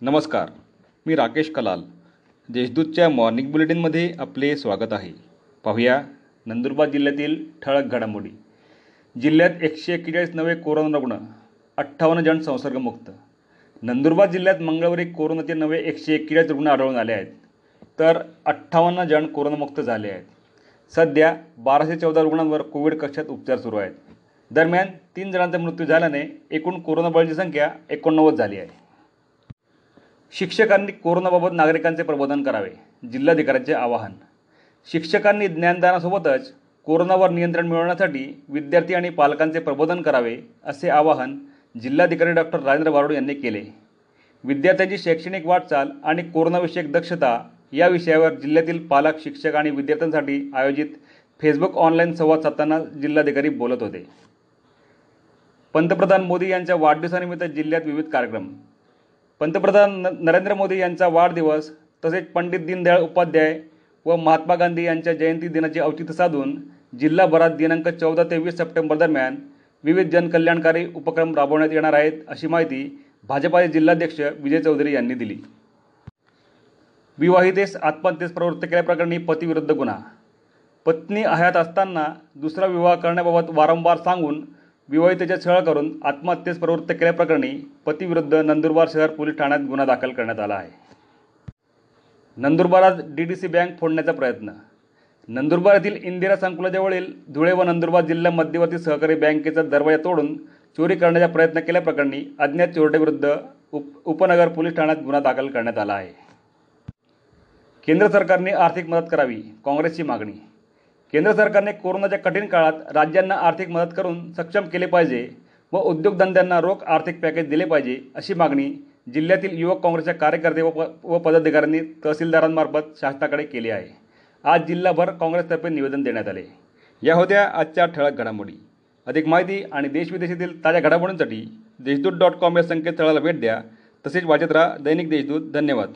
नमस्कार मी राकेश कलाल. देशदूतच्या मॉर्निंग बुलेटिनमध्ये आपले स्वागत आहे. पाहूया नंदुरबार जिल्ह्यातील ठळक घडामोडी. जिल्ह्यात एकशे एक्केचाळीस नवे कोरोना रुग्ण अठ्ठावन्न जण संसर्गमुक्त. नंदुरबार जिल्ह्यात मंगळवारी कोरोनाचे नवे एकशे एक्केचाळीस रुग्ण आढळून आले आहेत. तर अठ्ठावन्न जण कोरोनामुक्त झाले आहेत. सध्या बाराशे चौदा रुग्णांवर कोविड कक्षात उपचार सुरू आहेत. दरम्यान तीन जणांचा मृत्यू झाल्याने एकूण कोरोनाबळीची संख्या एकोणनव्वद झाली आहे. शिक्षकांनी कोरोनाबाबत नागरिकांचे प्रबोधन करावे जिल्हाधिकाऱ्यांचे आवाहन. शिक्षकांनी ज्ञानदानासोबतच कोरोनावर नियंत्रण मिळवण्यासाठी विद्यार्थी आणि पालकांचे प्रबोधन करावे असे आवाहन जिल्हाधिकारी डॉक्टर राजेंद्र बारोड यांनी केले. विद्यार्थ्यांची शैक्षणिक वाटचाल आणि कोरोनाविषयक दक्षता या विषयावर जिल्ह्यातील पालक शिक्षक आणि विद्यार्थ्यांसाठी आयोजित फेसबुक ऑनलाईन संवाद साधताना जिल्हाधिकारी बोलत होते. पंतप्रधान मोदी यांच्या वाढदिवसानिमित्त जिल्ह्यात विविध कार्यक्रम पंतप्रधान न नरेंद्र मोदी यांचा वाढदिवस तसेच पंडित दीनदयाळ उपाध्याय व महात्मा गांधी यांच्या जयंती दिनाचे औचित्य साधून जिल्हाभरात दिनांक चौदा ते वीस सप्टेंबर दरम्यान विविध जनकल्याणकारी उपक्रम राबवण्यात येणार आहेत अशी माहिती भाजपाचे जिल्हाध्यक्ष विजय चौधरी यांनी दिली. विवाहितेस आत्महत्येस प्रवृत्त केल्याप्रकरणी पतीविरुद्ध गुन्हा. पत्नी हयात असताना दुसरा विवाह करण्याबाबत वारंवार सांगून विवाहितेच्या छळ करून आत्महत्येस प्रवृत्त केल्याप्रकरणी पतीविरुद्ध नंदुरबार शहर पोलीस ठाण्यात गुन्हा दाखल करण्यात आला आहे. नंदुरबारात डी डी सी बँक फोडण्याचा प्रयत्न. नंदुरबार येथील इंदिरा संकुलाजवळील धुळे व नंदुरबार जिल्हा मध्यवर्ती सहकारी बँकेचा दरवाजा तोडून चोरी करण्याचा प्रयत्न केल्याप्रकरणी अज्ञात चोरट्याविरुद्ध उप उपनगर पोलीस ठाण्यात गुन्हा दाखल करण्यात आला आहे. केंद्र सरकारने आर्थिक मदत करावी काँग्रेसची मागणी केंद्र सरकारने कोरोनाच्या कठीण काळात राज्यांना आर्थिक मदत करून सक्षम केले पाहिजे व उद्योगधंद्यांना रोख आर्थिक पॅकेज दिले पाहिजे अशी मागणी जिल्ह्यातील युवक काँग्रेसच्या कार्यकर्ते व प व पदाधिकाऱ्यांनी तहसीलदारांमार्फत शासनाकडे केली आहे. आज जिल्हाभर काँग्रेसतर्फे निवेदन देण्यात आले. या होत्या आजच्या ठळक घडामोडी. अधिक माहिती आणि देशविदेशातील ताज्या घडामोडींसाठी देशदूत डॉट कॉम या संकेतस्थळाला भेट द्या. तसेच वाचत राहा दैनिक देशदूत. धन्यवाद.